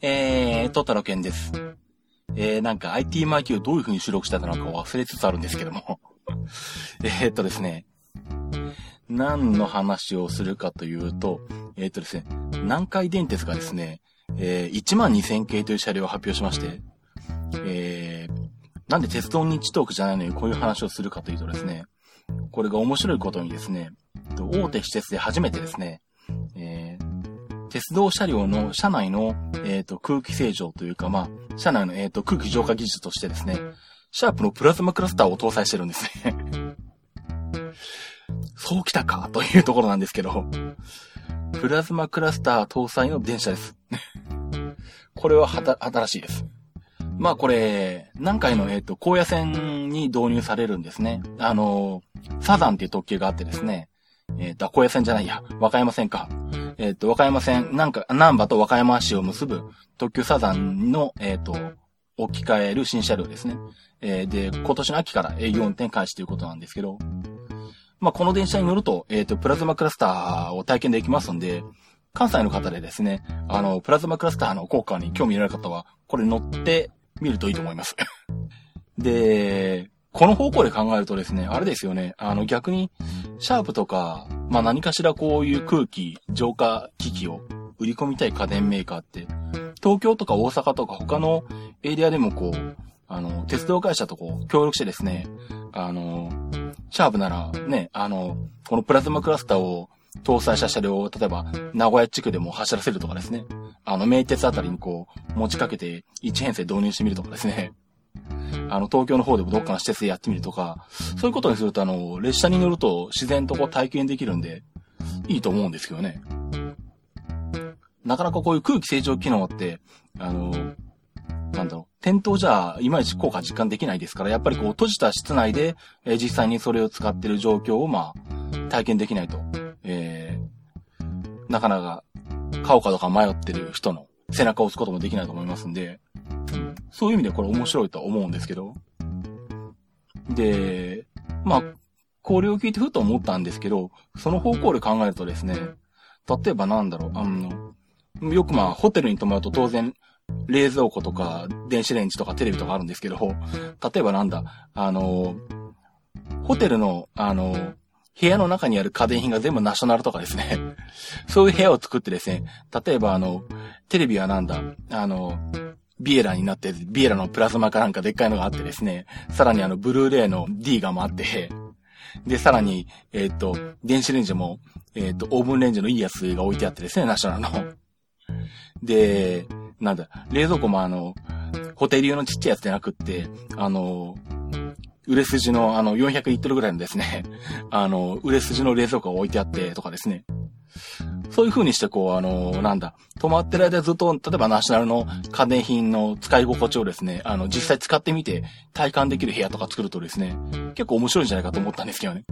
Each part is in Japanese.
えー、トタロケンです。えー、なんか IT マーキューどういう風に収録してたのか忘れつつあるんですけども。えっとですね、何の話をするかというと、えー、っとですね、南海電鉄がですね、えー、1万2000系という車両を発表しまして、えー、なんで鉄道日トークじゃないのにこういう話をするかというとですね、これが面白いことにですね、大手施設で初めてですね、えー、鉄道車両の車内の、えーと、空気清浄というか、まあ、車内の、えーと、空気浄化技術としてですね、シャープのプラズマクラスターを搭載してるんですね そうきたかというところなんですけど、プラズマクラスター搭載の電車です これははた、新しいです。まあこれ、何回の、えっ、ー、と、高野線に導入されるんですね。あの、サザンっていう特急があってですね、えっ、ー、と、高野線じゃないや、和歌山線か。えっ、ー、と、和歌山線、なんか、南波と和歌山市を結ぶ特急サザンの、えっ、と、置き換える新車両ですね。えで、今年の秋から営業運転開始ということなんですけど、まあ、この電車に乗ると、えっ、と、プラズマクラスターを体験できますんで、関西の方でですね、あの、プラズマクラスターの効果に興味のある方は、これ乗って見るといいと思います。で、この方向で考えるとですね、あれですよね、あの逆に、シャープとか、まあ何かしらこういう空気、浄化機器を売り込みたい家電メーカーって、東京とか大阪とか他のエリアでもこう、あの、鉄道会社とこう、協力してですね、あの、シャープならね、あの、このプラズマクラスターを搭載した車両を、例えば、名古屋地区でも走らせるとかですね。あの、名鉄あたりにこう、持ちかけて、一編成導入してみるとかですね。あの、東京の方でもどっかの施設でやってみるとか、そういうことにすると、あの、列車に乗ると自然とこう体験できるんで、いいと思うんですけどね。なかなかこういう空気清浄機能って、あの、なんだろう、店頭じゃいまいち効果実感できないですから、やっぱりこう閉じた室内で、えー、実際にそれを使ってる状況をまあ、体験できないと、えー、なかなか買おうかどうか迷ってる人の背中を押すこともできないと思いますんで、そういう意味でこれ面白いと思うんですけど。で、まあ、これを聞いてふと思ったんですけど、その方向で考えるとですね、例えばなんだろう、あの、よくまあ、ホテルに泊まると当然、冷蔵庫とか、電子レンジとかテレビとかあるんですけど、例えばなんだ、あの、ホテルの、あの、部屋の中にある家電品が全部ナショナルとかですね。そういう部屋を作ってですね、例えばあの、テレビはなんだ、あの、ビエラになって、ビエラのプラズマかなんかでっかいのがあってですね、さらにあの、ブルーレイの D がもあって、で、さらに、えっ、ー、と、電子レンジも、えっ、ー、と、オーブンレンジのいいやつが置いてあってですね、ナショナルの。で、なんだ、冷蔵庫もあの、ホテル用のちっちゃいやつじゃなくって、あの、売れ筋のあの400リットルぐらいのですね、あの、売れ筋の冷蔵庫が置いてあってとかですね。そういう風にしてこう、あの、なんだ、止まってる間ずっと、例えばナショナルの家電品の使い心地をですね、あの、実際使ってみて体感できる部屋とか作るとですね、結構面白いんじゃないかと思ったんですけどね。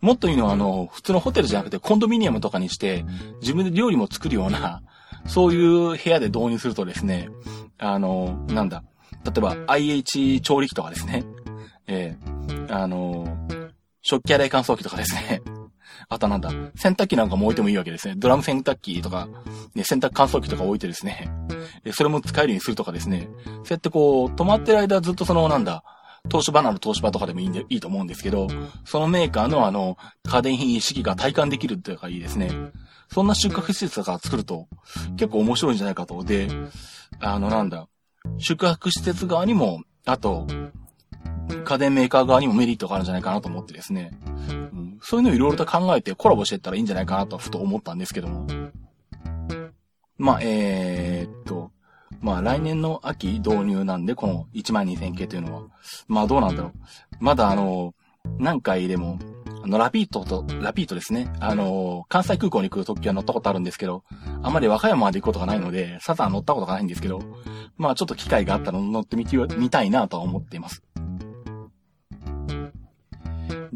もっといいのは、あの、普通のホテルじゃなくてコンドミニアムとかにして、自分で料理も作るような、そういう部屋で導入するとですね、あの、なんだ、例えば IH 調理器とかですね。えー、あの、食器洗い乾燥機とかですね。あとなんだ、洗濯機なんかも置いてもいいわけですね。ドラム洗濯機とか、ね、洗濯乾燥機とか置いてですね。それも使えるようにするとかですね。そうやってこう、止まってる間ずっとそのなんだ、東芝なら東芝とかでもいいんで、いいと思うんですけど、そのメーカーのあの、家電品意識が体感できるっていうかいいですね。そんな収穫施設とか作ると、結構面白いんじゃないかと。で、あのなんだ、宿泊施設側にも、あと、家電メーカー側にもメリットがあるんじゃないかなと思ってですね。そういうのをいろいろと考えてコラボしていったらいいんじゃないかなとふと思ったんですけども。まあ、えー、っと、まあ来年の秋導入なんで、この12000系というのは。まあどうなんだろう。まだあの、何回でもあの、ラピートと、ラピートですね。あの、関西空港に来る特急は乗ったことあるんですけど、あまり和歌山まで行くことがないので、サザン乗ったことがないんですけど、まあちょっと機会があったら乗ってみて、みたいなとは思っています。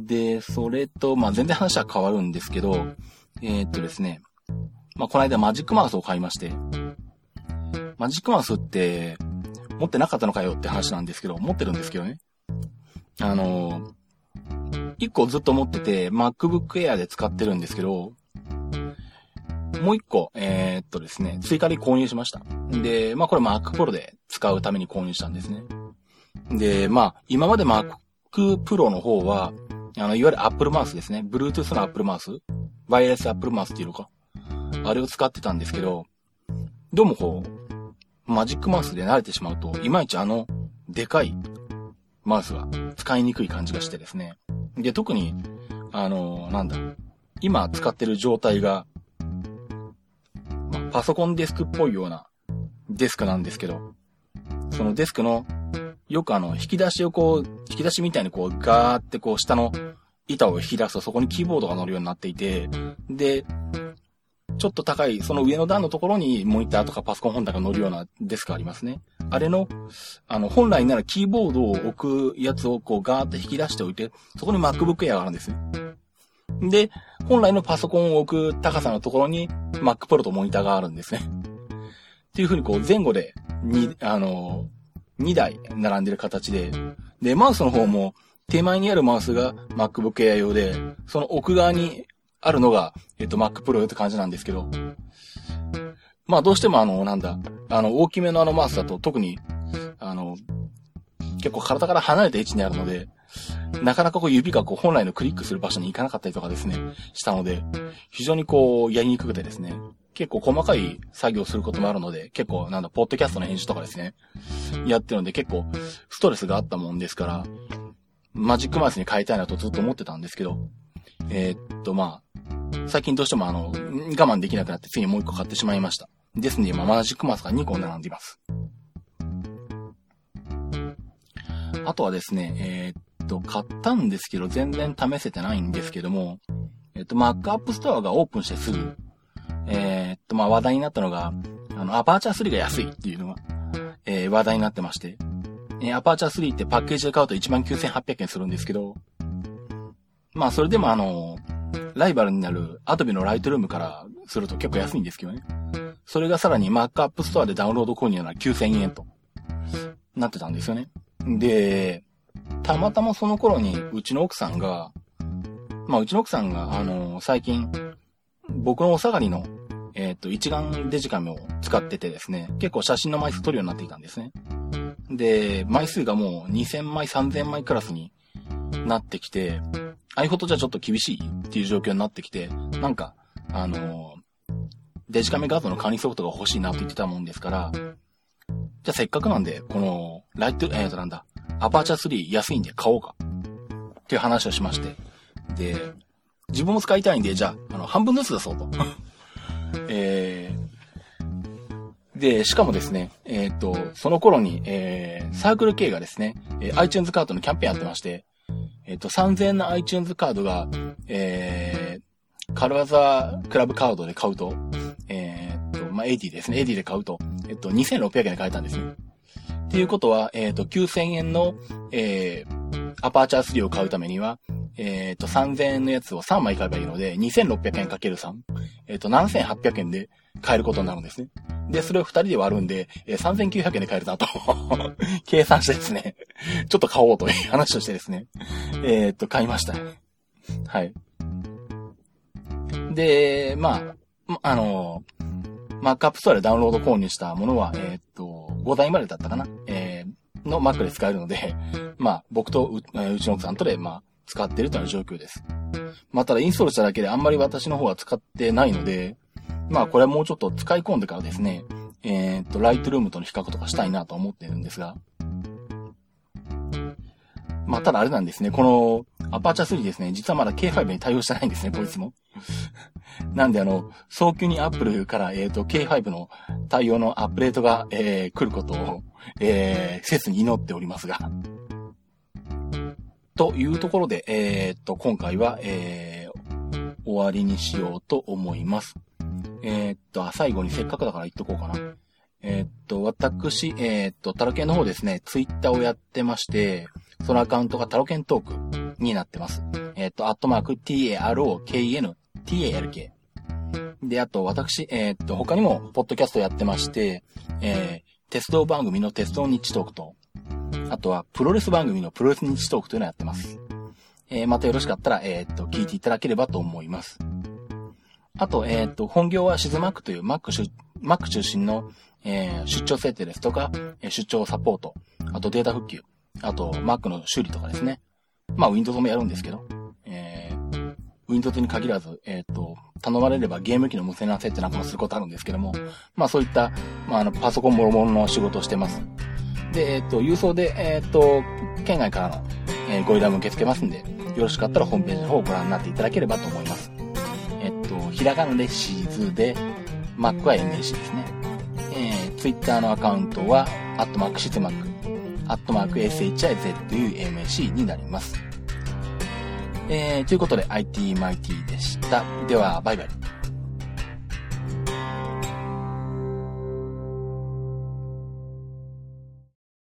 で、それと、まあ全然話は変わるんですけど、えー、っとですね、まあこの間マジックマウスを買いまして、マジックマウスって、持ってなかったのかよって話なんですけど、持ってるんですけどね。あの、一個ずっと持ってて、MacBook Air で使ってるんですけど、もう一個、えー、っとですね、追加で購入しました。で、まあこれ Mac Pro で使うために購入したんですね。で、まあ、今まで Mac Pro の方は、あの、いわゆる Apple Mouse ですね。Bluetooth の Apple Mouse。ワイヤレス Apple Mouse っていうのか。あれを使ってたんですけど、どうもこう、マジックマウスで慣れてしまうと、いまいちあの、でかいマウスが使いにくい感じがしてですね。で、特に、あの、なんだ、今使ってる状態が、まパソコンデスクっぽいようなデスクなんですけど、そのデスクの、よくあの、引き出しをこう、引き出しみたいにこう、ガーってこう、下の板を引き出すとそこにキーボードが乗るようになっていて、で、ちょっと高い、その上の段のところにモニターとかパソコン本体が乗るようなデスクありますね。あれの、あの、本来ならキーボードを置くやつをこうガーって引き出しておいて、そこに MacBook Air があるんですね。で、本来のパソコンを置く高さのところに Mac Pro とモニターがあるんですね。っていう風にこう前後で、に、あの、2台並んでる形で、で、マウスの方も手前にあるマウスが MacBook Air 用で、その奥側にあるのが、えっと、Mac Pro 用って感じなんですけど、まあどうしてもあの、なんだ、あの、大きめのあのマウスだと特に、あの、結構体から離れた位置にあるので、なかなかこう指がこう本来のクリックする場所に行かなかったりとかですね、したので、非常にこうやりにくくてですね、結構細かい作業することもあるので、結構なんだ、ポッドキャストの編集とかですね、やってるので結構ストレスがあったもんですから、マジックマウスに変えたいなとずっと思ってたんですけど、えー、っと、まあ、最近どうしてもあの、我慢できなくなって次にもう一個買ってしまいました。ですので今マジックマウスが2個並んでいます。あとはですね、えー、っと、買ったんですけど、全然試せてないんですけども、えー、っと、Mac App Store がオープンしてすぐ、えー、っと、まあ、話題になったのが、あの、アパーチャー3が安いっていうのが、えー、話題になってまして、えー、アパーチャー3ってパッケージで買うと19,800円するんですけど、まあ、それでもあの、ライバルになる Adobe の Lightroom からすると結構安いんですけどね。それがさらに Mac App Store でダウンロード購入なら9000円となってたんですよね。で、たまたまその頃にうちの奥さんが、まあうちの奥さんが、あの、最近、僕のお下がりの、えっ、ー、と、一眼デジカメを使っててですね、結構写真の枚数撮るようになっていたんですね。で、枚数がもう2000枚、3000枚クラスになってきて、iPhoto じゃちょっと厳しいっていう状況になってきて、なんか、あのー、デジカメ画像の管理ソフトが欲しいなと言ってたもんですから、じゃあせっかくなんで、この、ライト、えーとなんだ、アパーチャー3安いんで買おうか。っていう話をしまして。で、自分も使いたいんで、じゃあ、あの、半分ずつ出そうと。えー、で、しかもですね、えっ、ー、と、その頃に、えー、サークル系がですね、え、iTunes カードのキャンペーンやってまして、えっ、と、3000円の iTunes カードが、えー、カルワザクラブカードで買うと、えっ、と、まあ、AD ですね。AD で買うと、えっ、と、2600円で買えたんですよ。っていうことは、えっ、と、9000円の、えー、アパーチャー3を買うためには、えっ、と、3000円のやつを3枚買えばいいので、2600円かける3。えっ、と、7800円で買えることになるんですね。で、それを二人で割るんで、えー、3900円で買えるなと 計算してですねちょっと買おうという話をしてですね、え、っと、買いました。はい。で、まあ、あの、Mac App Store でダウンロード購入したものは、え、っと、5台までだったかなえー、の Mac で使えるので、まあ、僕とううちの奥さんとで、まあ、使ってるという状況です。まあ、ただインストールしただけであんまり私の方は使ってないので、まあこれはもうちょっと使い込んでからですね、えっ、と、ライトルームとの比較とかしたいなと思ってるんですが、まあただあれなんですね、このアパーチャ3ですね、実はまだ K5 に対応してないんですね、こいつも。なんであの、早急に Apple から、えっ、ー、と、K5 の対応のアップデートが、えー、来ることを、えー、切に祈っておりますが。というところで、えっ、と、今回は、えー、終わりにしようと思います。えー、っと、最後にせっかくだから言っとこうかな。えー、っと、私、えー、っと、タロケンの方ですね、ツイッターをやってまして、そのアカウントがタロケントークになってます。えっと、アットマーク TAROKN、TALK。で、あと、私、えっと、他にも、ポッドキャストやってまして、えー、鉄道番組の鉄道日トークと、あとは、プロレス番組のプロレス日トークというのをやってます。えー、またよろしかったら、えっと、聞いていただければと思います。あと、えっ、と、本業はシズマックという Mac 出 Mac 中心の、えー出張設定ですとか、えー出張サポート、あとデータ復旧、あと Mac の修理とかですね。まあ Windows もやるんですけど、えー Windows に限らず、えっ、と、頼まれればゲーム機の無線な設定なんかもすることあるんですけども、まあそういった、まああの、パソコンもろもろの仕事をしてます。で、えっ、と、郵送で、えっ、と、県外からの、えーご依頼も受け付けますんで、よろしかったらホームページの方をご覧になっていただければと思います。えっ、と、ひらがなでシーズで、Mac は MAC ですね。えー、Twitter のアカウントは、アットマークシズマック、アットマーク SHIZUMAC になります。えー、ということで IT マイティでした。では、バイバイ。